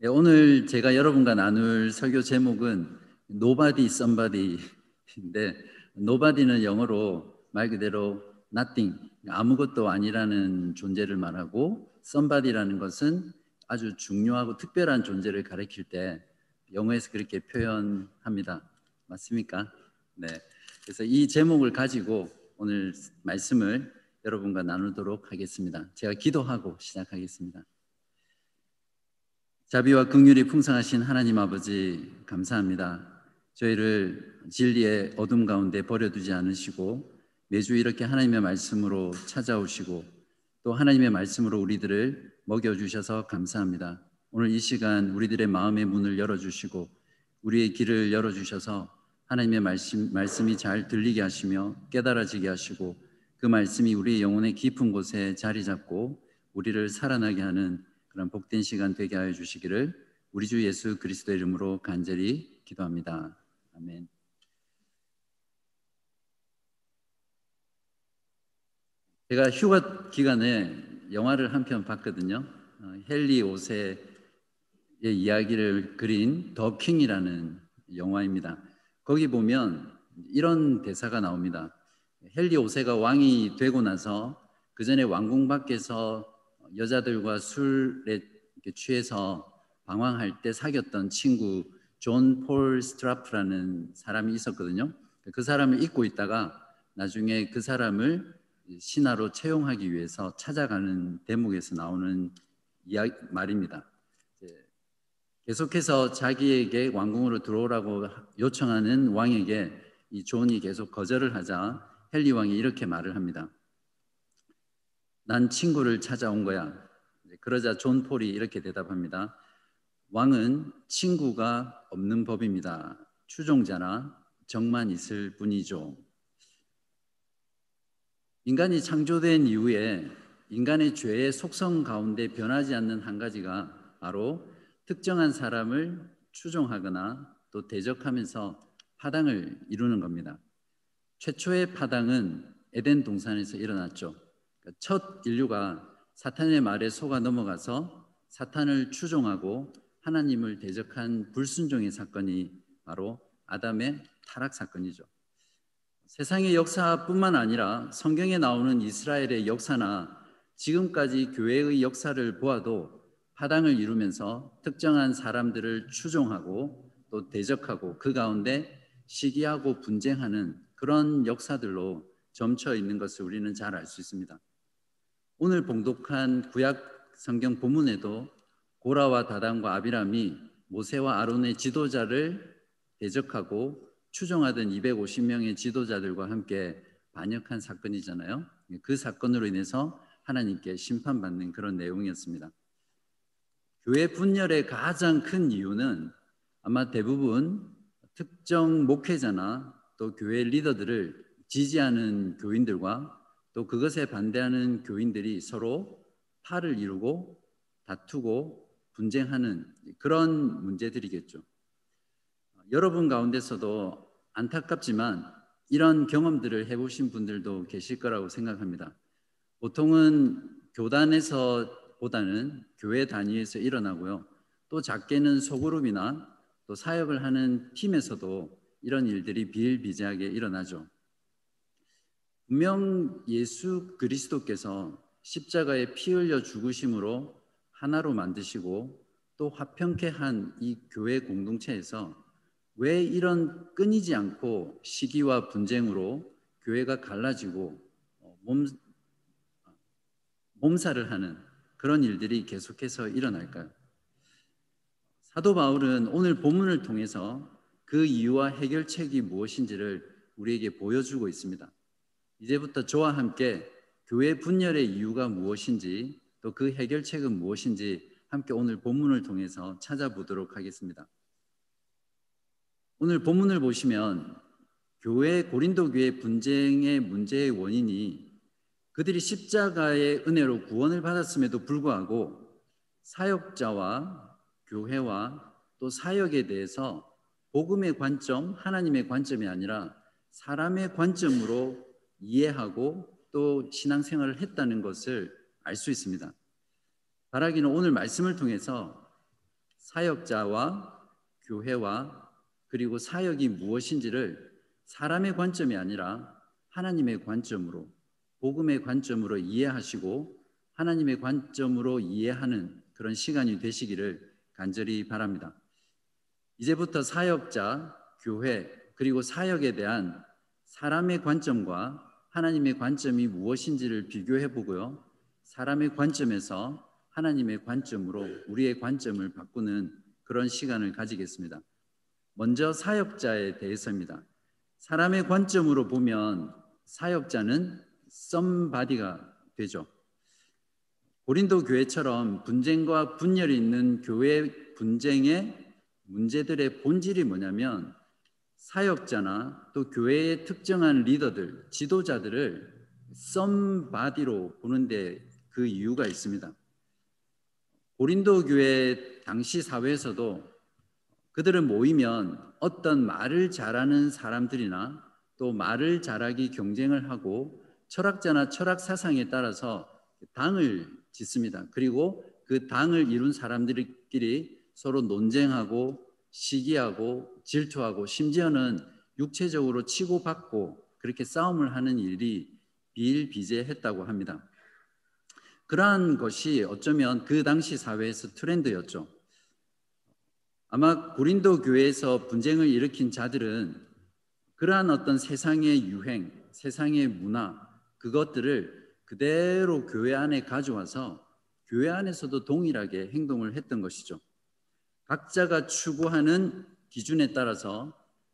네, 오늘 제가 여러분과 나눌 설교 제목은 Nobody Somebody인데 Nobody는 영어로 말 그대로 nothing 아무것도 아니라는 존재를 말하고 somebody라는 것은 아주 중요하고 특별한 존재를 가리킬 때 영어에서 그렇게 표현합니다. 맞습니까? 네. 그래서 이 제목을 가지고 오늘 말씀을 여러분과 나누도록 하겠습니다. 제가 기도하고 시작하겠습니다. 자비와 긍휼이 풍성하신 하나님 아버지 감사합니다. 저희를 진리의 어둠 가운데 버려두지 않으시고 매주 이렇게 하나님의 말씀으로 찾아오시고 또 하나님의 말씀으로 우리들을 먹여 주셔서 감사합니다. 오늘 이 시간 우리들의 마음의 문을 열어 주시고 우리의 길을 열어 주셔서 하나님의 말씀 말씀이 잘 들리게 하시며 깨달아지게 하시고 그 말씀이 우리의 영혼의 깊은 곳에 자리 잡고 우리를 살아나게 하는 그런 복된 시간 되게 하여 주시기를 우리 주 예수 그리스도 이름으로 간절히 기도합니다. 아멘. 제가 휴가 기간에 영화를 한 편 봤거든요. 어, 헨리 오세의 이야기를 그린 더 킹이라는 영화입니다. 거기 보면 이런 대사가 나옵니다. 헨리 5세가 왕이 되고 나서 그 전에 왕궁 밖에서 여자들과 술에 취해서 방황할 때 사귀었던 친구 존 폴스타프라는 사람이 있었거든요. 그 사람을 잊고 있다가 나중에 그 사람을 신하로 채용하기 위해서 찾아가는 대목에서 나오는 이야기, 말입니다. 계속해서 자기에게 왕궁으로 들어오라고 요청하는 왕에게 이 존이 계속 거절을 하자 헨리 왕이 이렇게 말을 합니다. 난 친구를 찾아온 거야. 그러자 존 폴이 이렇게 대답합니다. 왕은 친구가 없는 법입니다. 추종자나 적만 있을 뿐이죠. 인간이 창조된 이후에 인간의 죄의 속성 가운데 변하지 않는 한 가지가 바로 특정한 사람을 추종하거나 또 대적하면서 파당을 이루는 겁니다. 최초의 파당은 에덴 동산에서 일어났죠. 첫 인류가 사탄의 말에 속아 넘어가서 사탄을 추종하고 하나님을 대적한 불순종의 사건이 바로 아담의 타락 사건이죠. 세상의 역사뿐만 아니라 성경에 나오는 이스라엘의 역사나 지금까지 교회의 역사를 보아도 파당을 이루면서 특정한 사람들을 추종하고 또 대적하고 그 가운데 시기하고 분쟁하는 그런 역사들로 점쳐 있는 것을 우리는 잘 알 수 있습니다. 오늘 봉독한 구약 성경 본문에도 고라와 다단과 아비람이 모세와 아론의 지도자를 대적하고 추종하던 250명의 지도자들과 함께 반역한 사건이잖아요. 그 사건으로 인해서 하나님께 심판받는 그런 내용이었습니다. 교회 분열의 가장 큰 이유는 아마 대부분 특정 목회자나 또 교회 리더들을 지지하는 교인들과 또 그것에 반대하는 교인들이 서로 팔을 이루고 다투고 분쟁하는 그런 문제들이겠죠. 여러분 가운데서도 안타깝지만 이런 경험들을 해보신 분들도 계실 거라고 생각합니다. 보통은 교단에서 보다는 교회 단위에서 일어나고요. 또 작게는 소그룹이나 또 사역을 하는 팀에서도 이런 일들이 비일비재하게 일어나죠. 분명 예수 그리스도께서 십자가에 피 흘려 죽으심으로 하나로 만드시고 또 화평케 한 이 교회 공동체에서 왜 이런 끊이지 않고 시기와 분쟁으로 교회가 갈라지고 어, 몸, 몸살을 하는 그런 일들이 계속해서 일어날까요? 사도 바울은 오늘 본문을 통해서 그 이유와 해결책이 무엇인지를 우리에게 보여주고 있습니다. 이제부터 저와 함께 교회 분열의 이유가 무엇인지 또 그 해결책은 무엇인지 함께 오늘 본문을 통해서 찾아보도록 하겠습니다. 오늘 본문을 보시면 교회 고린도 교회 분쟁의 문제의 원인이 그들이 십자가의 은혜로 구원을 받았음에도 불구하고 사역자와 교회와 또 사역에 대해서 복음의 관점, 하나님의 관점이 아니라 사람의 관점으로 이해하고 또 신앙생활을 했다는 것을 알 수 있습니다. 바라기는 오늘 말씀을 통해서 사역자와 교회와 그리고 사역이 무엇인지를 사람의 관점이 아니라 하나님의 관점으로 복음의 관점으로 이해하시고 하나님의 관점으로 이해하는 그런 시간이 되시기를 간절히 바랍니다. 이제부터 사역자, 교회, 그리고 사역에 대한 사람의 관점과 하나님의 관점이 무엇인지를 비교해 보고요. 사람의 관점에서 하나님의 관점으로 우리의 관점을 바꾸는 그런 시간을 가지겠습니다. 먼저 사역자에 대해서입니다. 사람의 관점으로 보면 사역자는 썸바디가 되죠. 고린도 교회처럼 분쟁과 분열이 있는 교회 분쟁의 문제들의 본질이 뭐냐면 사역자나 또 교회의 특정한 리더들, 지도자들을 썸바디로 보는데 그 이유가 있습니다. 고린도 교회 당시 사회에서도 그들은 모이면 어떤 말을 잘하는 사람들이나 또 말을 잘하기 경쟁을 하고 철학자나 철학 사상에 따라서 당을 짓습니다. 그리고 그 당을 이룬 사람들끼리 서로 논쟁하고 시기하고 질투하고 심지어는 육체적으로 치고받고 그렇게 싸움을 하는 일이 비일비재했다고 합니다. 그러한 것이 어쩌면 그 당시 사회에서 트렌드였죠. 아마 고린도 교회에서 분쟁을 일으킨 자들은 그러한 어떤 세상의 유행, 세상의 문화, 그것들을 그대로 교회 안에 가져와서 교회 안에서도 동일하게 행동을 했던 것이죠. 각자가 추구하는 기준에 따라서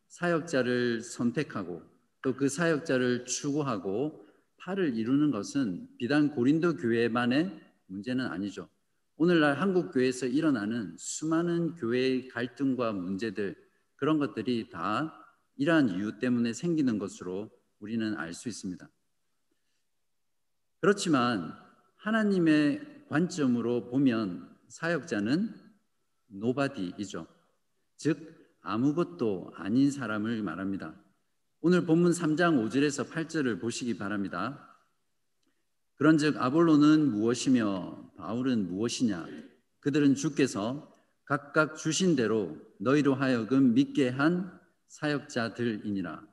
사역자를 선택하고 또 그 사역자를 추구하고 팔을 이루는 것은 비단 고린도 교회만의 문제는 아니죠. 오늘날 한국 교회에서 일어나는 수많은 교회의 갈등과 문제들 그런 것들이 다 이러한 이유 때문에 생기는 것으로 우리는 알 수 있습니다. 그렇지만 하나님의 관점으로 보면 사역자는 nobody이죠. 즉 아무것도 아닌 사람을 말합니다. 오늘 본문 3장 5절에서 8절을 보시기 바랍니다. 그런즉 아볼로는 무엇이며 바울은 무엇이냐? 그들은 주께서 각각 주신 대로 너희로 하여금 믿게 한 사역자들이니라.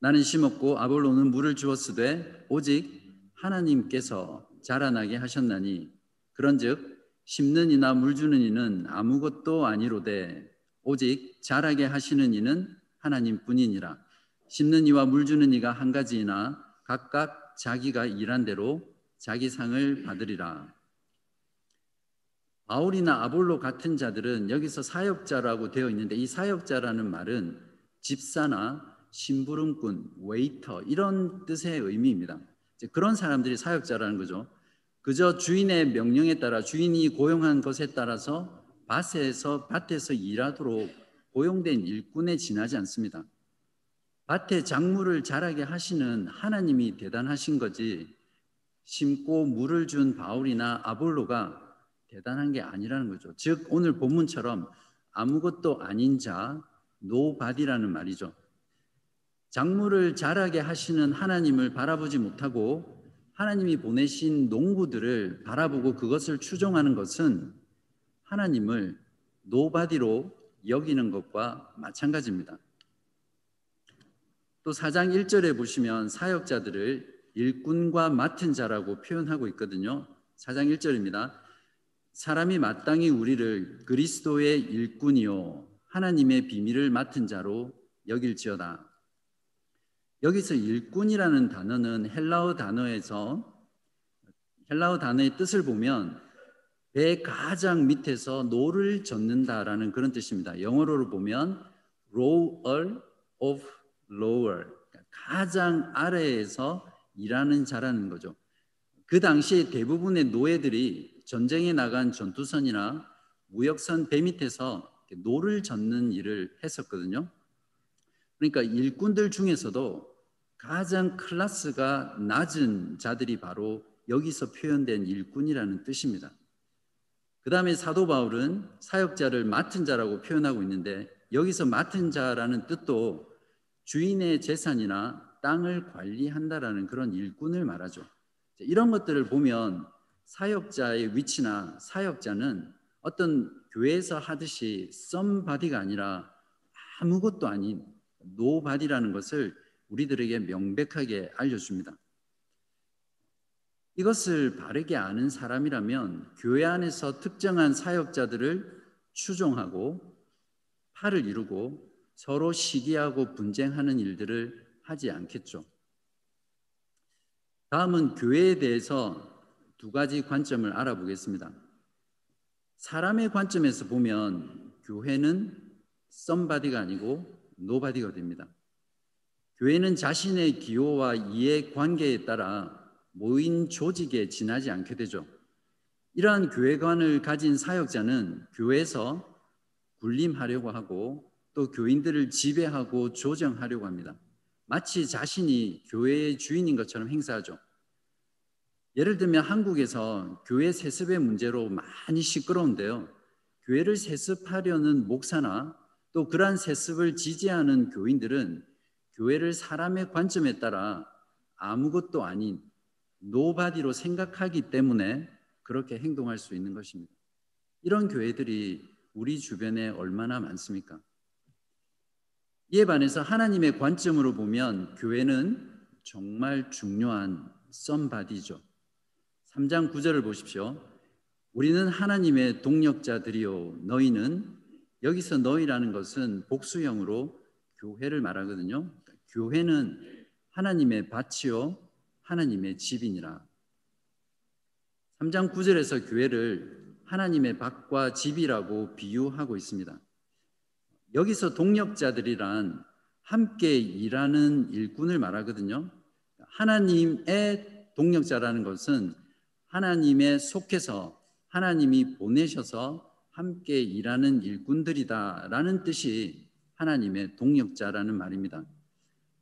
나는 심었고 아볼로는 물을 주었으되 오직 하나님께서 자라나게 하셨나니 그런즉 심는 이나 물 주는 이는 아무것도 아니로되 오직 자라게 하시는 이는 하나님뿐이니라. 심는 이와 물 주는 이가 한 가지이나 각각 자기가 일한 대로 자기 상을 받으리라. 바울이나 아볼로 같은 자들은 여기서 사역자라고 되어 있는데 이 사역자라는 말은 집사나 심부름꾼, 웨이터 이런 뜻의 의미입니다. 그런 사람들이 사역자라는 거죠. 그저 주인의 명령에 따라 주인이 고용한 것에 따라서 밭에서 밭에서 일하도록 고용된 일꾼에 지나지 않습니다. 밭에 작물을 자라게 하시는 하나님이 대단하신 거지 심고 물을 준 바울이나 아볼로가 대단한 게 아니라는 거죠. 즉 오늘 본문처럼 아무것도 아닌 자 nobody라는 말이죠. 작물을 자라게 하시는 하나님을 바라보지 못하고 하나님이 보내신 농부들을 바라보고 그것을 추종하는 것은 하나님을 nobody로 여기는 것과 마찬가지입니다. 또 4장 1절에 보시면 사역자들을 일꾼과 맡은 자라고 표현하고 있거든요. 4장 1절입니다. 사람이 마땅히 우리를 그리스도의 일꾼이요 하나님의 비밀을 맡은 자로 여길지어다. 여기서 일꾼이라는 단어는 헬라어 단어에서 헬라어 단어의 뜻을 보면 배 가장 밑에서 노를 젓는다라는 그런 뜻입니다. 영어로 보면 rower of lower 가장 아래에서 일하는 자라는 거죠. 그 당시에 대부분의 노예들이 전쟁에 나간 전투선이나 무역선 배 밑에서 노를 젓는 일을 했었거든요. 그러니까 일꾼들 중에서도 가장 클래스가 낮은 자들이 바로 여기서 표현된 일꾼이라는 뜻입니다. 그 다음에 사도 바울은 사역자를 맡은 자라고 표현하고 있는데 여기서 맡은 자라는 뜻도 주인의 재산이나 땅을 관리한다라는 그런 일꾼을 말하죠. 이런 것들을 보면 사역자의 위치나 사역자는 어떤 교회에서 하듯이 somebody가 아니라 아무것도 아닌 nobody라는 것을 우리들에게 명백하게 알려줍니다. 이것을 바르게 아는 사람이라면 교회 안에서 특정한 사역자들을 추종하고 파를 이루고 서로 시기하고 분쟁하는 일들을 하지 않겠죠. 다음은 교회에 대해서 두 가지 관점을 알아보겠습니다. 사람의 관점에서 보면 교회는 somebody가 아니고 nobody가 됩니다. 교회는 자신의 기호와 이해 관계에 따라 모인 조직에 지나지 않게 되죠. 이러한 교회관을 가진 사역자는 교회에서 군림하려고 하고 또 교인들을 지배하고 조정하려고 합니다. 마치 자신이 교회의 주인인 것처럼 행사하죠. 예를 들면 한국에서 교회 세습의 문제로 많이 시끄러운데요. 교회를 세습하려는 목사나 또 그러한 세습을 지지하는 교인들은 교회를 사람의 관점에 따라 아무것도 아닌 nobody로 생각하기 때문에 그렇게 행동할 수 있는 것입니다. 이런 교회들이 우리 주변에 얼마나 많습니까? 이에 반해서 하나님의 관점으로 보면 교회는 정말 중요한 somebody죠. 3장 9절을 보십시오. 우리는 하나님의 동력자들이요 너희는 여기서 너희라는 것은 복수형으로 교회를 말하거든요. 교회는 하나님의 밭이요 하나님의 집이니라. 3장 9절에서 교회를 하나님의 밭과 집이라고 비유하고 있습니다. 여기서 동력자들이란 함께 일하는 일꾼을 말하거든요. 하나님의 동력자라는 것은 하나님의 속해서 하나님이 보내셔서 함께 일하는 일꾼들이다라는 뜻이 하나님의 동력자라는 말입니다.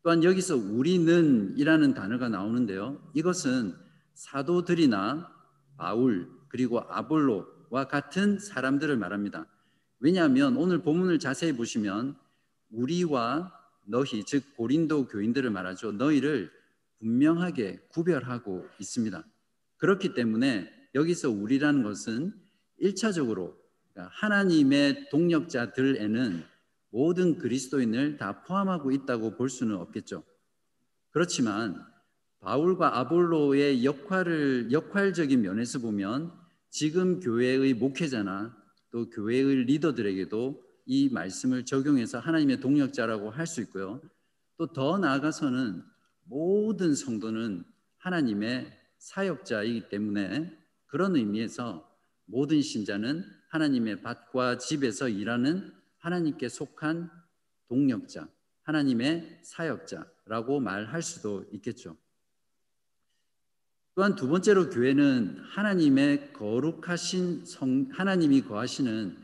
또한 여기서 우리는 이라는 단어가 나오는데요. 이것은 사도들이나 바울 그리고 아볼로와 같은 사람들을 말합니다. 왜냐하면 오늘 본문을 자세히 보시면 우리와 너희 즉 고린도 교인들을 말하죠. 너희를 분명하게 구별하고 있습니다. 그렇기 때문에 여기서 우리라는 것은 일차적으로 그러니까 하나님의 동력자들에는 모든 그리스도인을 다 포함하고 있다고 볼 수는 없겠죠. 그렇지만 바울과 아볼로의 역할을 역할적인 면에서 보면 지금 교회의 목회자나 또 교회의 리더들에게도 이 말씀을 적용해서 하나님의 동력자라고 할 수 있고요. 또 더 나아가서는 모든 성도는 하나님의 사역자이기 때문에 그런 의미에서 모든 신자는 하나님의 밭과 집에서 일하는 하나님께 속한 동력자, 하나님의 사역자라고 말할 수도 있겠죠. 또한 두 번째로 교회는 하나님의 거룩하신 성, 하나님이 거하시는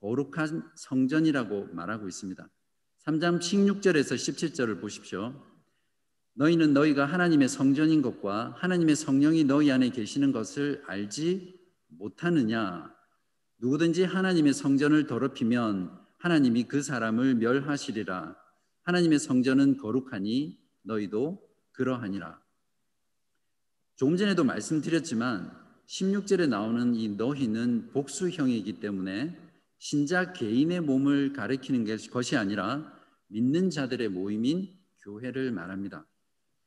거룩한 성전이라고 말하고 있습니다. 3장 16절에서 17절을 보십시오. 너희는 너희가 하나님의 성전인 것과 하나님의 성령이 너희 안에 계시는 것을 알지 못하느냐? 누구든지 하나님의 성전을 더럽히면 하나님이 그 사람을 멸하시리라. 하나님의 성전은 거룩하니 너희도 그러하니라. 조금 전에도 말씀드렸지만 16절에 나오는 이 너희는 복수형이기 때문에 신자 개인의 몸을 가리키는 것이 아니라 믿는 자들의 모임인 교회를 말합니다.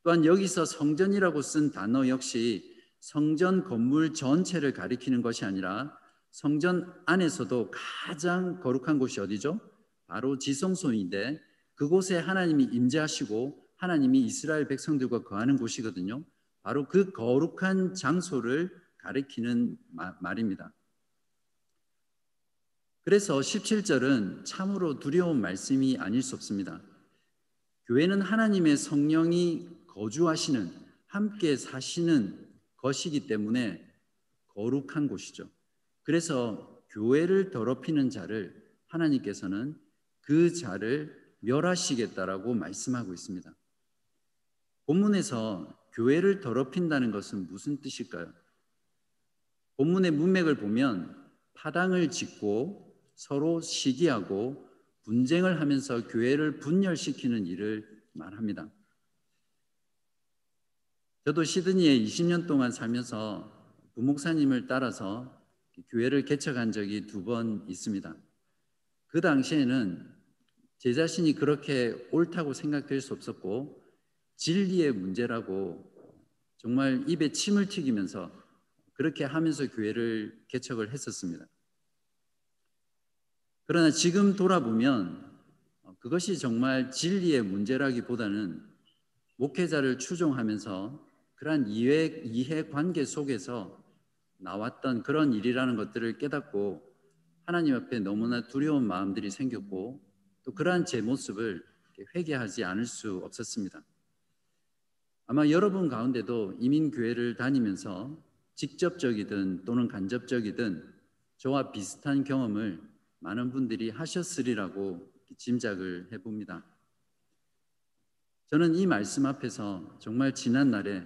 또한 여기서 성전이라고 쓴 단어 역시 성전 건물 전체를 가리키는 것이 아니라 성전 안에서도 가장 거룩한 곳이 어디죠? 바로 지성소인데 그곳에 하나님이 임재하시고 하나님이 이스라엘 백성들과 거하는 곳이거든요. 바로 그 거룩한 장소를 가리키는 말입니다. 그래서 17절은 참으로 두려운 말씀이 아닐 수 없습니다. 교회는 하나님의 성령이 거주하시는 함께 사시는 것이기 때문에 거룩한 곳이죠. 그래서 교회를 더럽히는 자를 하나님께서는 그 자를 멸하시겠다라고 말씀하고 있습니다. 본문에서 교회를 더럽힌다는 것은 무슨 뜻일까요? 본문의 문맥을 보면 파당을 짓고 서로 시기하고 분쟁을 하면서 교회를 분열시키는 일을 말합니다. 저도 시드니에 20년 동안 살면서 부목사님을 따라서 교회를 개척한 적이 두 번 있습니다. 그 당시에는 제 자신이 그렇게 옳다고 생각될 수 없었고 진리의 문제라고 정말 입에 침을 튀기면서 그렇게 하면서 교회를 개척을 했었습니다. 그러나 지금 돌아보면 그것이 정말 진리의 문제라기보다는 목회자를 추종하면서 그러한 이해, 이해 관계 속에서 나왔던 그런 일이라는 것들을 깨닫고 하나님 앞에 너무나 두려운 마음들이 생겼고 또 그러한 제 모습을 회개하지 않을 수 없었습니다. 아마 여러분 가운데도 이민교회를 다니면서 직접적이든 또는 간접적이든 저와 비슷한 경험을 많은 분들이 하셨으리라고 짐작을 해봅니다. 저는 이 말씀 앞에서 정말 지난 날에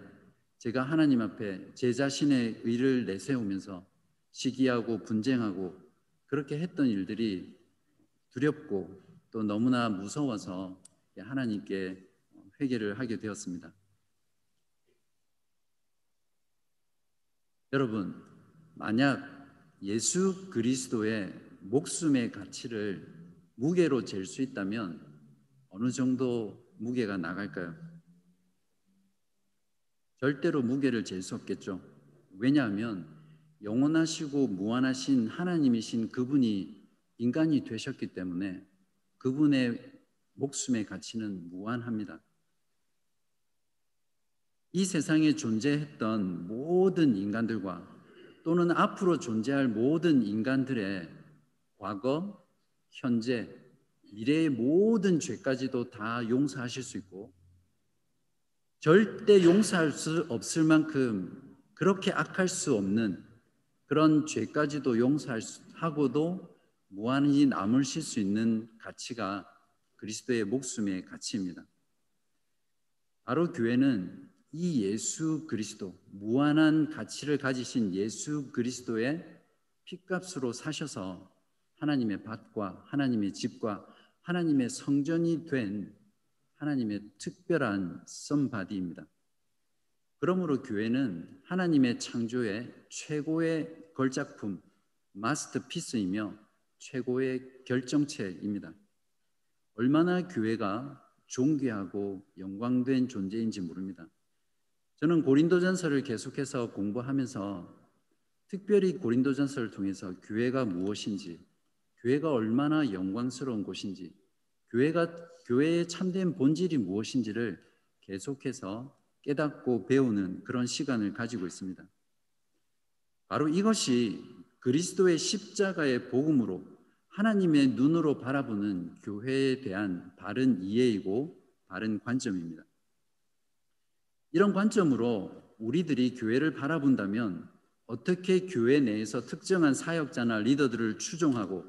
제가 하나님 앞에 제 자신의 의를 내세우면서 시기하고 분쟁하고 그렇게 했던 일들이 두렵고 또 너무나 무서워서 하나님께 회개를 하게 되었습니다. 여러분, 만약 예수 그리스도의 목숨의 가치를 무게로 잴 수 있다면 어느 정도 무게가 나갈까요? 절대로 무게를 잴 수 없겠죠. 왜냐하면 영원하시고 무한하신 하나님이신 그분이 인간이 되셨기 때문에 그분의 목숨의 가치는 무한합니다. 이 세상에 존재했던 모든 인간들과 또는 앞으로 존재할 모든 인간들의 과거, 현재, 미래의 모든 죄까지도 다 용서하실 수 있고 절대 용서할 수 없을 만큼 그렇게 악할 수 없는 그런 죄까지도 용서하고도 무한히 남으실 수 있는 가치가 그리스도의 목숨의 가치입니다. 바로 교회는 이 예수 그리스도 무한한 가치를 가지신 예수 그리스도의 피값으로 사셔서 하나님의 밭과 하나님의 집과 하나님의 성전이 된 하나님의 특별한 썸바디입니다. 그러므로 교회는 하나님의 창조의 최고의 걸작품 마스터피스이며 최고의 결정체입니다. 얼마나 교회가 존귀하고 영광된 존재인지 모릅니다. 저는 고린도전서를 계속해서 공부하면서 특별히 고린도전서를 통해서 교회가 무엇인지, 교회가 얼마나 영광스러운 곳인지, 교회가 교회의 참된 본질이 무엇인지를 계속해서 깨닫고 배우는 그런 시간을 가지고 있습니다. 바로 이것이 그리스도의 십자가의 복음으로 하나님의 눈으로 바라보는 교회에 대한 바른 이해이고 바른 관점입니다. 이런 관점으로 우리들이 교회를 바라본다면 어떻게 교회 내에서 특정한 사역자나 리더들을 추종하고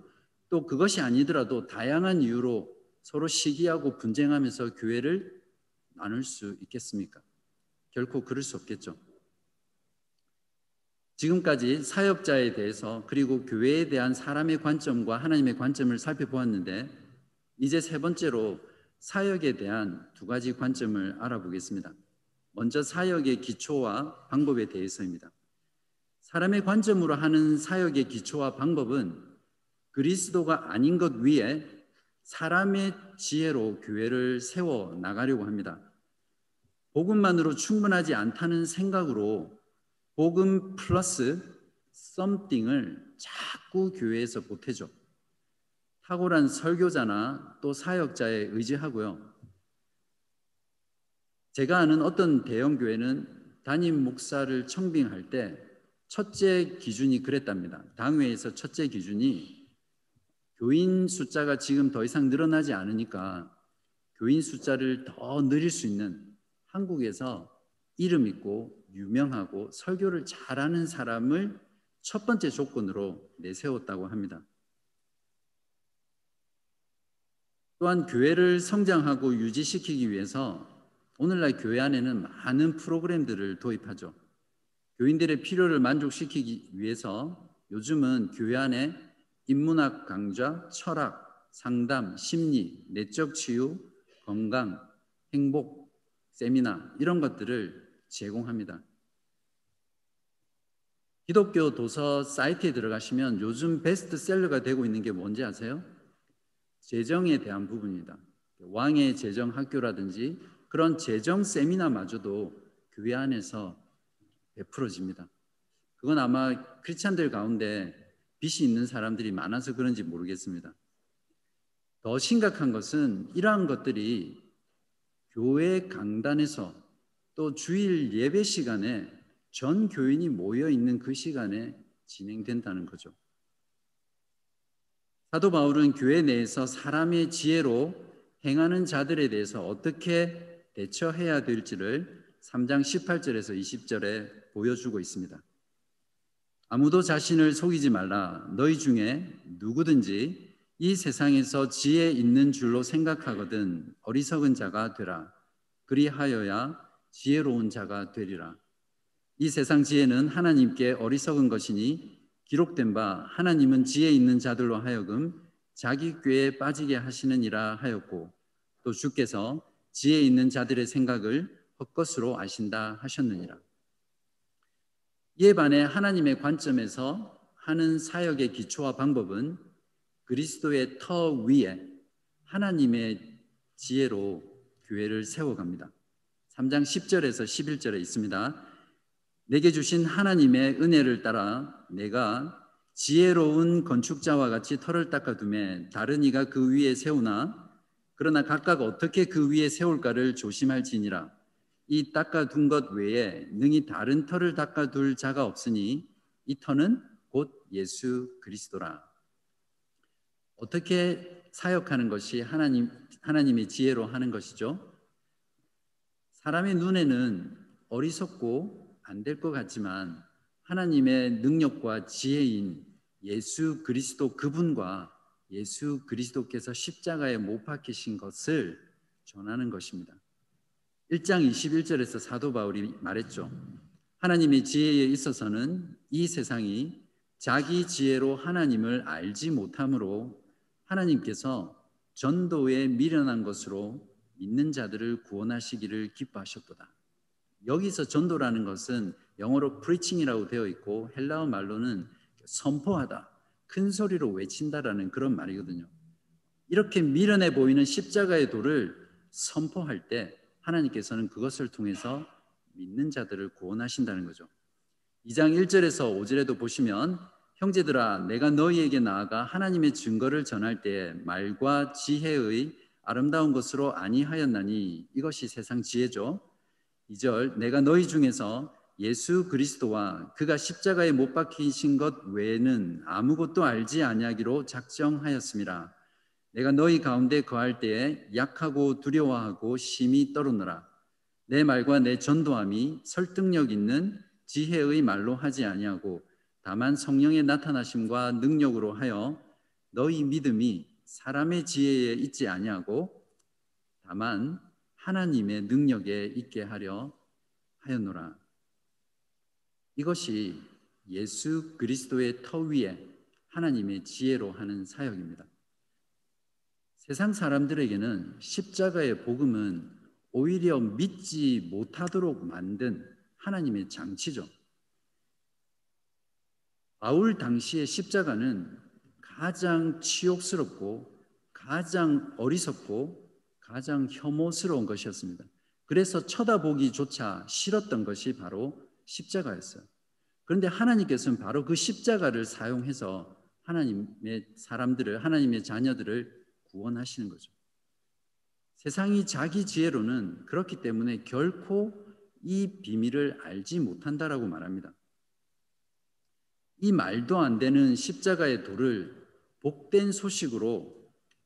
또 그것이 아니더라도 다양한 이유로 서로 시기하고 분쟁하면서 교회를 나눌 수 있겠습니까? 결코 그럴 수 없겠죠. 지금까지 사역자에 대해서 그리고 교회에 대한 사람의 관점과 하나님의 관점을 살펴보았는데 이제 세 번째로 사역에 대한 두 가지 관점을 알아보겠습니다. 먼저 사역의 기초와 방법에 대해서입니다. 사람의 관점으로 하는 사역의 기초와 방법은 그리스도가 아닌 것 위에 사람의 지혜로 교회를 세워 나가려고 합니다. 복음만으로 충분하지 않다는 생각으로 복음 플러스 썸띵을 자꾸 교회에서 보태죠. 탁월한 설교자나 또 사역자에 의지하고요. 제가 아는 어떤 대형 교회는 담임 목사를 청빙할 때 첫째 기준이 그랬답니다. 당회에서 첫째 기준이 교인 숫자가 지금 더 이상 늘어나지 않으니까 교인 숫자를 더 늘릴 수 있는 한국에서 이름 있고 유명하고 설교를 잘하는 사람을 첫 번째 조건으로 내세웠다고 합니다. 또한 교회를 성장하고 유지시키기 위해서 오늘날 교회 안에는 많은 프로그램들을 도입하죠. 교인들의 필요를 만족시키기 위해서 요즘은 교회 안에 인문학 강좌, 철학, 상담, 심리, 내적 치유, 건강, 행복, 세미나 이런 것들을 제공합니다. 기독교 도서 사이트에 들어가시면 요즘 베스트셀러가 되고 있는 게 뭔지 아세요? 재정에 대한 부분입니다. 왕의 재정 학교라든지 그런 재정 세미나마저도 교회 안에서 베풀어집니다. 그건 아마 크리스찬들 가운데 빚이 있는 사람들이 많아서 그런지 모르겠습니다. 더 심각한 것은 이러한 것들이 교회 강단에서 또 주일 예배 시간에 전 교인이 모여 있는 그 시간에 진행된다는 거죠. 사도 바울은 교회 내에서 사람의 지혜로 행하는 자들에 대해서 어떻게 대처해야 될지를 3장 18절에서 20절에 보여주고 있습니다. 아무도 자신을 속이지 말라. 너희 중에 누구든지 이 세상에서 지혜 있는 줄로 생각하거든 어리석은 자가 되라. 그리하여야 지혜로운 자가 되리라. 이 세상 지혜는 하나님께 어리석은 것이니 기록된 바 하나님은 지혜 있는 자들로 하여금 자기 꾀에 빠지게 하시느니라 하였고 또 주께서 지혜 있는 자들의 생각을 헛것으로 아신다 하셨느니라. 이에 반해 하나님의 관점에서 하는 사역의 기초와 방법은 그리스도의 터 위에 하나님의 지혜로 교회를 세워갑니다. 3장 10절에서 11절에 있습니다. 내게 주신 하나님의 은혜를 따라 내가 지혜로운 건축자와 같이 터를 닦아둠에 다른 이가 그 위에 세우나 그러나 각각 어떻게 그 위에 세울까를 조심할지니라 이 닦아둔 것 외에 능히 다른 터를 닦아둘 자가 없으니 이 터는 곧 예수 그리스도라 어떻게 사역하는 것이 하나님 하나님의 지혜로 하는 것이죠. 사람의 눈에는 어리석고 안 될 것 같지만 하나님의 능력과 지혜인 예수 그리스도 그분과 예수 그리스도께서 십자가에 못 박히신 것을 전하는 것입니다. 1장 21절에서 사도 바울이 말했죠. 하나님의 지혜에 있어서는 이 세상이 자기 지혜로 하나님을 알지 못함으로 하나님께서 전도에 미련한 것으로 믿는 자들을 구원하시기를 기뻐하셨도다. 여기서 전도라는 것은 영어로 preaching이라고 되어 있고 헬라어 말로는 선포하다, 큰 소리로 외친다라는 그런 말이거든요. 이렇게 미련해 보이는 십자가의 도를 선포할 때 하나님께서는 그것을 통해서 믿는 자들을 구원하신다는 거죠. 2장 1절에서 5절에도 보시면 형제들아 내가 너희에게 나아가 하나님의 증거를 전할 때 말과 지혜의 아름다운 것으로 아니하였나니 이것이 세상 지혜죠. 2절 내가 너희 중에서 예수 그리스도와 그가 십자가에 못 박히신 것 외에는 아무것도 알지 아니하기로 작정하였습니다. 내가 너희 가운데 거할 때에 약하고 두려워하고 심히 떨어노라. 내 말과 내 전도함이 설득력 있는 지혜의 말로 하지 아니하고 다만 성령의 나타나심과 능력으로 하여 너희 믿음이 사람의 지혜에 있지 아니하고 다만 하나님의 능력에 있게 하려 하였노라. 이것이 예수 그리스도의 터 위에 하나님의 지혜로 하는 사역입니다. 세상 사람들에게는 십자가의 복음은 오히려 믿지 못하도록 만든 하나님의 장치죠. 바울 당시의 십자가는 가장 치욕스럽고 가장 어리석고 가장 혐오스러운 것이었습니다. 그래서 쳐다보기조차 싫었던 것이 바로 십자가였어요. 그런데 하나님께서는 바로 그 십자가를 사용해서 하나님의 사람들을 하나님의 자녀들을 구원하시는 거죠. 세상이 자기 지혜로는 그렇기 때문에 결코 이 비밀을 알지 못한다라고 말합니다. 이 말도 안 되는 십자가의 도를 복된 소식으로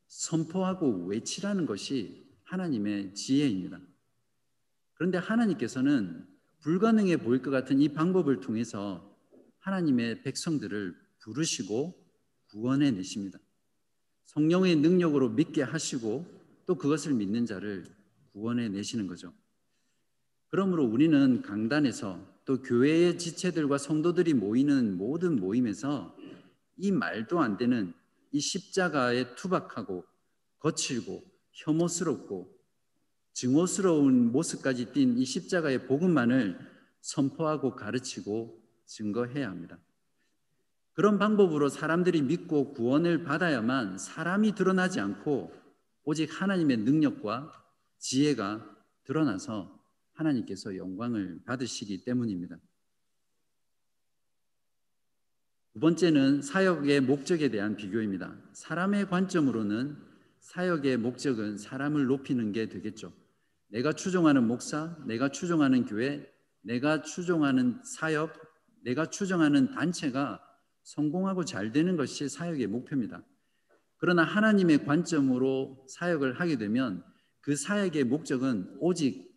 선포하고 외치라는 것이 하나님의 지혜입니다. 그런데 하나님께서는 불가능해 보일 것 같은 이 방법을 통해서 하나님의 백성들을 부르시고 구원해 내십니다. 성령의 능력으로 믿게 하시고 또 그것을 믿는 자를 구원해 내시는 거죠. 그러므로 우리는 강단에서 또 교회의 지체들과 성도들이 모이는 모든 모임에서 이 말도 안 되는 이 십자가에 투박하고 거칠고 혐오스럽고 증오스러운 모습까지 띈 이 십자가의 복음만을 선포하고 가르치고 증거해야 합니다. 그런 방법으로 사람들이 믿고 구원을 받아야만 사람이 드러나지 않고 오직 하나님의 능력과 지혜가 드러나서 하나님께서 영광을 받으시기 때문입니다. 두 번째는 사역의 목적에 대한 비교입니다. 사람의 관점으로는 사역의 목적은 사람을 높이는 게 되겠죠. 내가 추종하는 목사, 내가 추종하는 교회, 내가 추종하는 사역, 내가 추종하는 단체가 성공하고 잘 되는 것이 사역의 목표입니다. 그러나 하나님의 관점으로 사역을 하게 되면 그 사역의 목적은 오직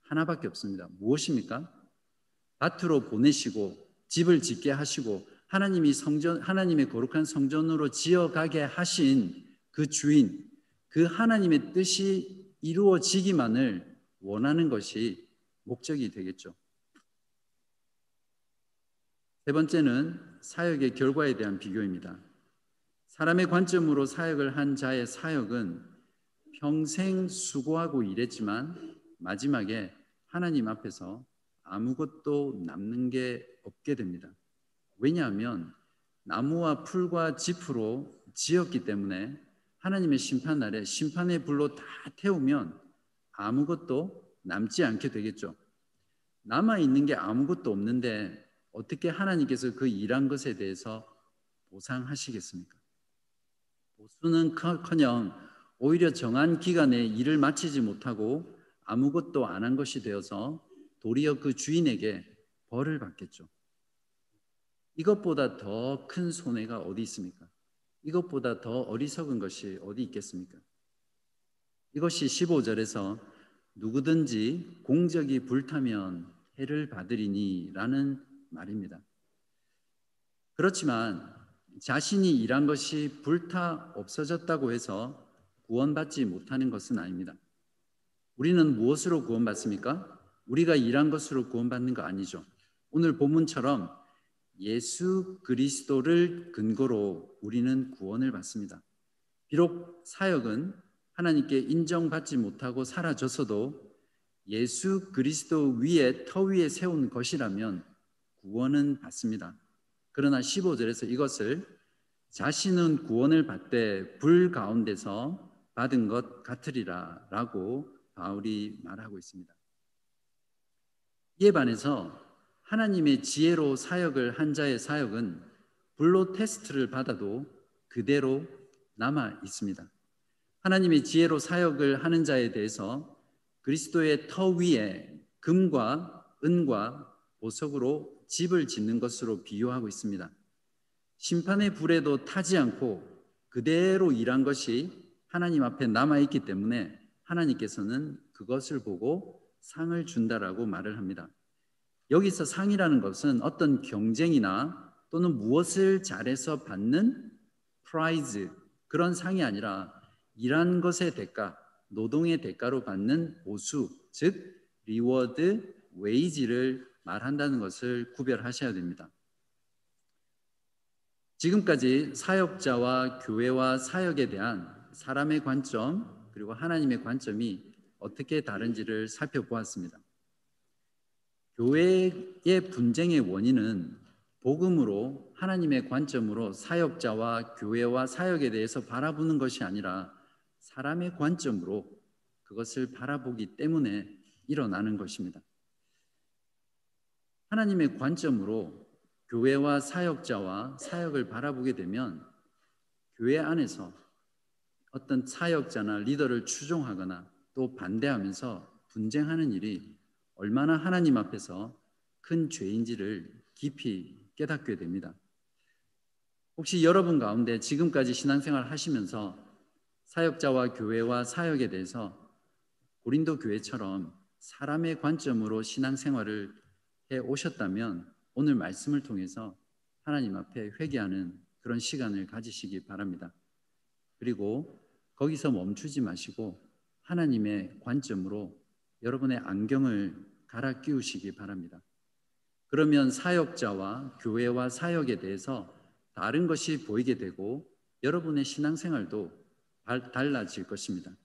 하나밖에 없습니다. 무엇입니까? 밭으로 보내시고 집을 짓게 하시고 하나님이 성전 하나님의 거룩한 성전으로 지어가게 하신 그 주인 그 하나님의 뜻이 이루어지기만을 원하는 것이 목적이 되겠죠. 세 번째는 사역의 결과에 대한 비교입니다. 사람의 관점으로 사역을 한 자의 사역은 평생 수고하고 일했지만 마지막에 하나님 앞에서 아무것도 남는 게 없게 됩니다. 왜냐하면 나무와 풀과 짚으로 지었기 때문에 하나님의 심판 날에 심판의 불로 다 태우면 아무것도 남지 않게 되겠죠. 남아 있는 게 아무것도 없는데 어떻게 하나님께서 그 일한 것에 대해서 보상하시겠습니까? 보수는 커녕 오히려 정한 기간에 일을 마치지 못하고 아무것도 안 한 것이 되어서 도리어 그 주인에게 벌을 받겠죠. 이것보다 더 큰 손해가 어디 있습니까? 이것보다 더 어리석은 것이 어디 있겠습니까? 이것이 15절에서 누구든지 공적이 불타면 해를 받으리니 라는 말입니다. 그렇지만 자신이 일한 것이 불타 없어졌다고 해서 구원받지 못하는 것은 아닙니다. 우리는 무엇으로 구원받습니까? 우리가 일한 것으로 구원받는 거 아니죠. 오늘 본문처럼 예수 그리스도를 근거로 우리는 구원을 받습니다. 비록 사역은 하나님께 인정받지 못하고 사라졌어도 예수 그리스도 위에 터 위에 세운 것이라면 구원은 받습니다. 그러나 15절에서 이것을 자신은 구원을 받되 불 가운데서 받은 것 같으리라 라고 바울이 말하고 있습니다. 이에 반해서 하나님의 지혜로 사역을 한 자의 사역은 불로 테스트를 받아도 그대로 남아 있습니다. 하나님의 지혜로 사역을 하는 자에 대해서 그리스도의 터 위에 금과 은과 보석으로 집을 짓는 것으로 비유하고 있습니다. 심판의 불에도 타지 않고 그대로 일한 것이 하나님 앞에 남아 있기 때문에 하나님께서는 그것을 보고 상을 준다라고 말을 합니다. 여기서 상이라는 것은 어떤 경쟁이나 또는 무엇을 잘해서 받는 prize 그런 상이 아니라 일한 것의 대가, 노동의 대가로 받는 보수, 즉 reward, wage를 말한다는 것을 구별하셔야 됩니다. 지금까지 사역자와 교회와 사역에 대한 사람의 관점 그리고 하나님의 관점이 어떻게 다른지를 살펴보았습니다. 교회의 분쟁의 원인은 복음으로 하나님의 관점으로 사역자와 교회와 사역에 대해서 바라보는 것이 아니라 사람의 관점으로 그것을 바라보기 때문에 일어나는 것입니다. 하나님의 관점으로 교회와 사역자와 사역을 바라보게 되면 교회 안에서 어떤 사역자나 리더를 추종하거나 또 반대하면서 분쟁하는 일이 얼마나 하나님 앞에서 큰 죄인지를 깊이 깨닫게 됩니다. 혹시 여러분 가운데 지금까지 신앙생활 하시면서 사역자와 교회와 사역에 대해서 고린도 교회처럼 사람의 관점으로 신앙생활을 해 오셨다면 오늘 말씀을 통해서 하나님 앞에 회개하는 그런 시간을 가지시기 바랍니다. 그리고 거기서 멈추지 마시고 하나님의 관점으로 여러분의 안경을 갈아 끼우시기 바랍니다. 그러면 사역자와 교회와 사역에 대해서 다른 것이 보이게 되고 여러분의 신앙생활도 달라질 것입니다.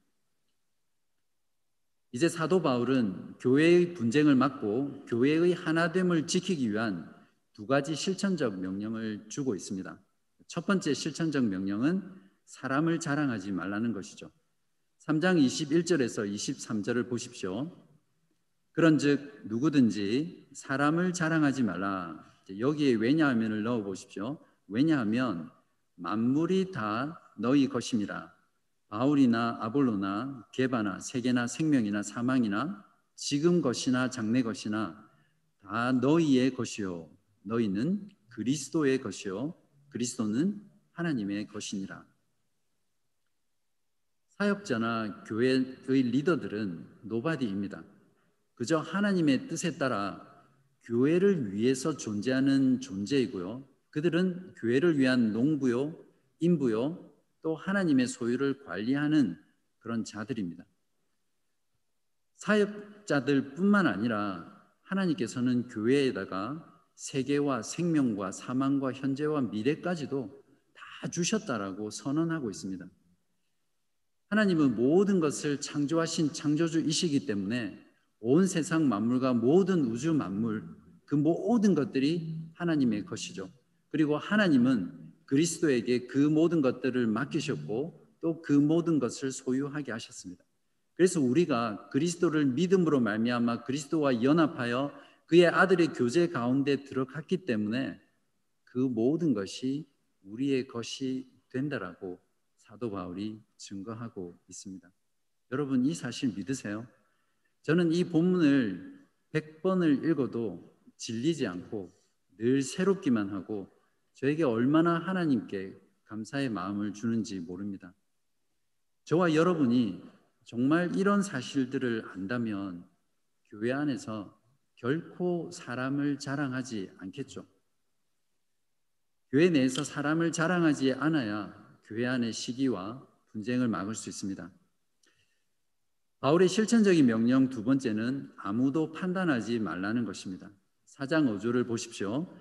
이제 사도 바울은 교회의 분쟁을 막고 교회의 하나됨을 지키기 위한 두 가지 실천적 명령을 주고 있습니다. 첫 번째 실천적 명령은 사람을 자랑하지 말라는 것이죠. 3장 21절에서 23절을 보십시오. 그런즉 누구든지 사람을 자랑하지 말라. 여기에 왜냐하면을 넣어 보십시오. 왜냐하면 만물이 다 너희 것임이라. 바울이나 아볼로나 게바나 세계나 생명이나 사망이나 지금 것이나 장래 것이나 다 너희의 것이요 너희는 그리스도의 것이요 그리스도는 하나님의 것이니라. 사역자나 교회의 리더들은 nobody입니다. 그저 하나님의 뜻에 따라 교회를 위해서 존재하는 존재이고요. 그들은 교회를 위한 농부요, 인부요, 또 하나님의 소유를 관리하는 그런 자들입니다. 사역자들뿐만 아니라 하나님께서는 교회에다가 세계와 생명과 사망과 현재와 미래까지도 다 주셨다라고 선언하고 있습니다. 하나님은 모든 것을 창조하신 창조주이시기 때문에 온 세상 만물과 모든 우주 만물 그 모든 것들이 하나님의 것이죠. 그리고 하나님은 그리스도에게 그 모든 것들을 맡기셨고 또 그 모든 것을 소유하게 하셨습니다. 그래서 우리가 그리스도를 믿음으로 말미암아 그리스도와 연합하여 그의 아들의 교제 가운데 들어갔기 때문에 그 모든 것이 우리의 것이 된다라고 사도 바울이 증거하고 있습니다. 여러분 이 사실 믿으세요? 저는 이 본문을 100번을 읽어도 질리지 않고 늘 새롭기만 하고 저에게 얼마나 하나님께 감사의 마음을 주는지 모릅니다. 저와 여러분이 정말 이런 사실들을 안다면 교회 안에서 결코 사람을 자랑하지 않겠죠. 교회 내에서 사람을 자랑하지 않아야 교회 안의 시기와 분쟁을 막을 수 있습니다. 바울의 실천적인 명령 두 번째는 아무도 판단하지 말라는 것입니다. 사장 5조를 보십시오.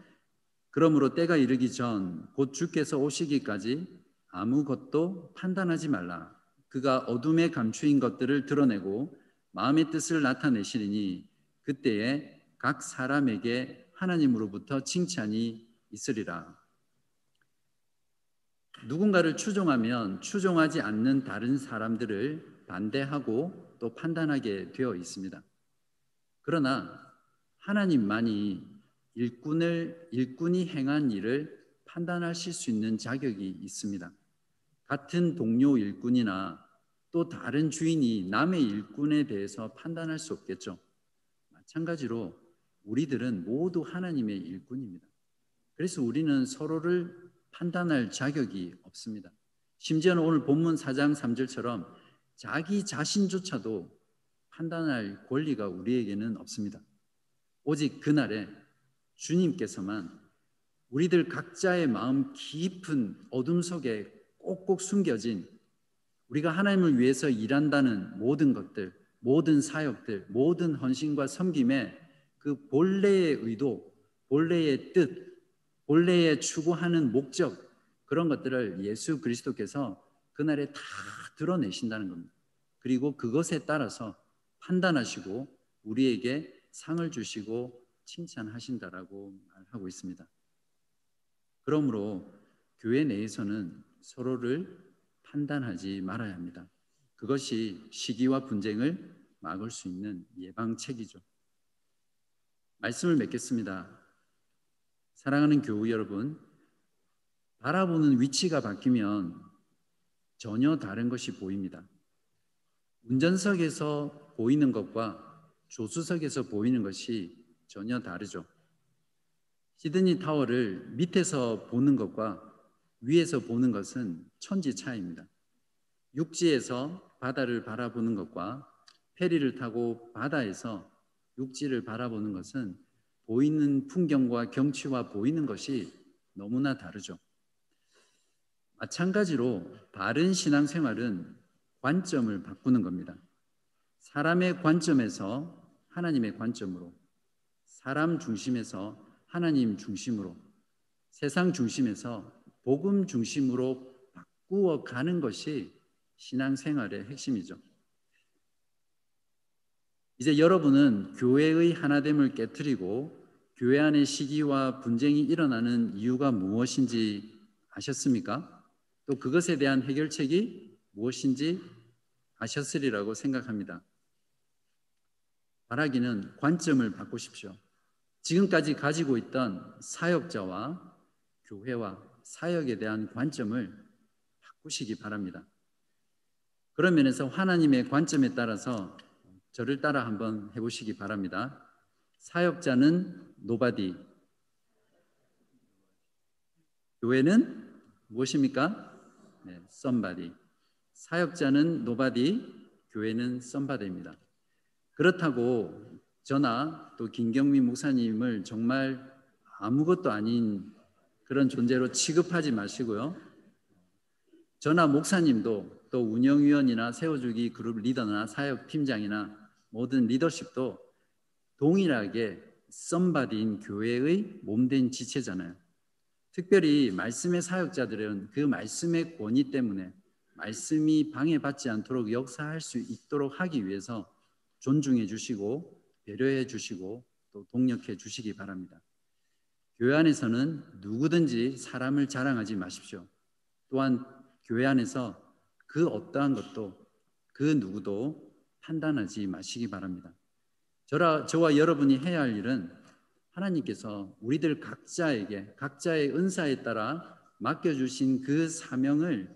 그러므로 때가 이르기 전 곧 주께서 오시기까지 아무것도 판단하지 말라. 그가 어둠에 감추인 것들을 드러내고 마음의 뜻을 나타내시리니 그때에 각 사람에게 하나님으로부터 칭찬이 있으리라. 누군가를 추종하면 추종하지 않는 다른 사람들을 반대하고 또 판단하게 되어 있습니다. 그러나 하나님만이 일꾼을 일꾼이 행한 일을 판단하실 수 있는 자격이 있습니다. 같은 동료 일꾼이나 또 다른 주인이 남의 일꾼에 대해서 판단할 수 없겠죠. 마찬가지로 우리들은 모두 하나님의 일꾼입니다. 그래서 우리는 서로를 판단할 자격이 없습니다. 심지어는 오늘 본문 4장 3절처럼 자기 자신조차도 판단할 권리가 우리에게는 없습니다. 오직 그날에 주님께서만 우리들 각자의 마음 깊은 어둠 속에 꼭꼭 숨겨진 우리가 하나님을 위해서 일한다는 모든 것들, 모든 사역들, 모든 헌신과 섬김의 그 본래의 의도, 본래의 뜻, 본래의 추구하는 목적 그런 것들을 예수 그리스도께서 그날에 다 드러내신다는 겁니다. 그리고 그것에 따라서 판단하시고 우리에게 상을 주시고 칭찬하신다라고 말하고 있습니다. 그러므로 교회 내에서는 서로를 판단하지 말아야 합니다. 그것이 시기와 분쟁을 막을 수 있는 예방책이죠. 말씀을 맺겠습니다. 사랑하는 교우 여러분, 바라보는 위치가 바뀌면 전혀 다른 것이 보입니다. 운전석에서 보이는 것과 조수석에서 보이는 것이 전혀 다르죠. 시드니 타워를 밑에서 보는 것과 위에서 보는 것은 천지 차이입니다. 육지에서 바다를 바라보는 것과 페리를 타고 바다에서 육지를 바라보는 것은 보이는 풍경과 경치와 보이는 것이 너무나 다르죠. 마찬가지로 바른 신앙생활은 관점을 바꾸는 겁니다. 사람의 관점에서 하나님의 관점으로, 사람 중심에서 하나님 중심으로, 세상 중심에서 복음 중심으로 바꾸어 가는 것이 신앙생활의 핵심이죠. 이제 여러분은 교회의 하나됨을 깨뜨리고 교회 안에 시기와 분쟁이 일어나는 이유가 무엇인지 아셨습니까? 또 그것에 대한 해결책이 무엇인지 아셨으리라고 생각합니다. 바라기는 관점을 바꾸십시오. 지금까지 가지고 있던 사역자와 교회와 사역에 대한 관점을 바꾸시기 바랍니다. 그런 면에서 하나님의 관점에 따라서 저를 따라 한번 해보시기 바랍니다. 사역자는 nobody, 교회는 무엇입니까? 네, somebody. 사역자는 nobody, 교회는 somebody입니다. 그렇다고 저나 또 김경민 목사님을 정말 아무것도 아닌 그런 존재로 취급하지 마시고요. 저나 목사님도 또 운영위원이나 세워주기 그룹 리더나 사역 팀장이나 모든 리더십도 동일하게 썸바디인 교회의 몸된 지체잖아요. 특별히 말씀의 사역자들은 그 말씀의 권위 때문에 말씀이 방해받지 않도록 역사할 수 있도록 하기 위해서 존중해 주시고 배려해 주시고 또 동력해 주시기 바랍니다. 교회 안에서는 누구든지 사람을 자랑하지 마십시오. 또한 교회 안에서 그 어떠한 것도 그 누구도 판단하지 마시기 바랍니다. 저라, 저와 여러분이 해야 할 일은 하나님께서 우리들 각자에게 각자의 은사에 따라 맡겨주신 그 사명을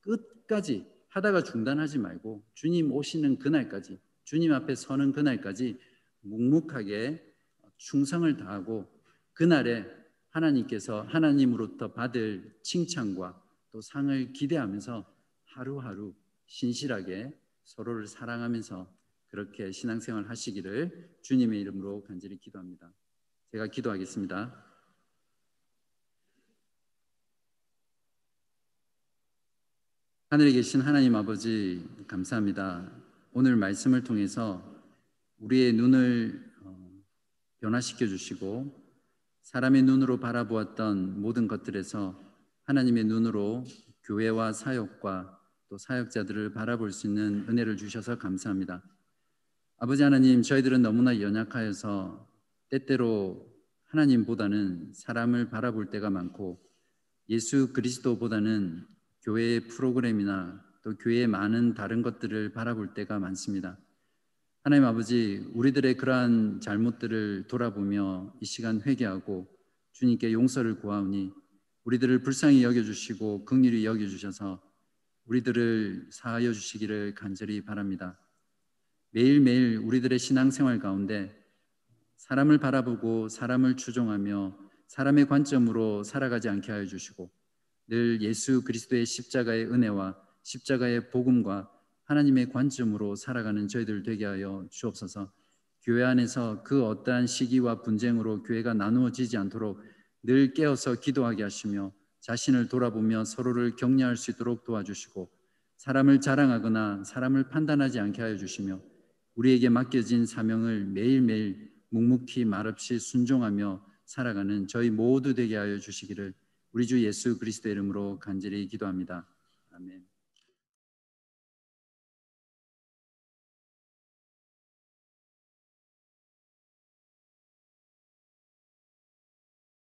끝까지 하다가 중단하지 말고 주님 오시는 그날까지 주님 앞에 서는 그날까지 묵묵하게 충성을 다하고 그날에 하나님께서 하나님으로부터 받을 칭찬과 또 상을 기대하면서 하루하루 신실하게 서로를 사랑하면서 그렇게 신앙생활 하시기를 주님의 이름으로 간절히 기도합니다. 제가 기도하겠습니다. 하늘에 계신 하나님 아버지 감사합니다. 오늘 말씀을 통해서 우리의 눈을 어, 변화시켜 주시고 사람의 눈으로 바라보았던 모든 것들에서 하나님의 눈으로 교회와 사역과 또 사역자들을 바라볼 수 있는 은혜를 주셔서 감사합니다. 아버지 하나님, 저희들은 너무나 연약하여서 때때로 하나님보다는 사람을 바라볼 때가 많고 예수 그리스도보다는 교회의 프로그램이나 또 교회의 많은 다른 것들을 바라볼 때가 많습니다. 하나님 아버지, 우리들의 그러한 잘못들을 돌아보며 이 시간 회개하고 주님께 용서를 구하오니 우리들을 불쌍히 여겨주시고 긍휼히 여겨주셔서 우리들을 사하여 주시기를 간절히 바랍니다. 매일매일 우리들의 신앙생활 가운데 사람을 바라보고 사람을 추종하며 사람의 관점으로 살아가지 않게 하여 주시고 늘 예수 그리스도의 십자가의 은혜와 십자가의 복음과 하나님의 관점으로 살아가는 저희들 되게 하여 주옵소서. 교회 안에서 그 어떠한 시기와 분쟁으로 교회가 나누어지지 않도록 늘 깨어서 기도하게 하시며 자신을 돌아보며 서로를 격려할 수 있도록 도와주시고 사람을 자랑하거나 사람을 판단하지 않게 하여 주시며 우리에게 맡겨진 사명을 매일매일 묵묵히 말없이 순종하며 살아가는 저희 모두 되게 하여 주시기를 우리 주 예수 그리스도 이름으로 간절히 기도합니다. 아멘.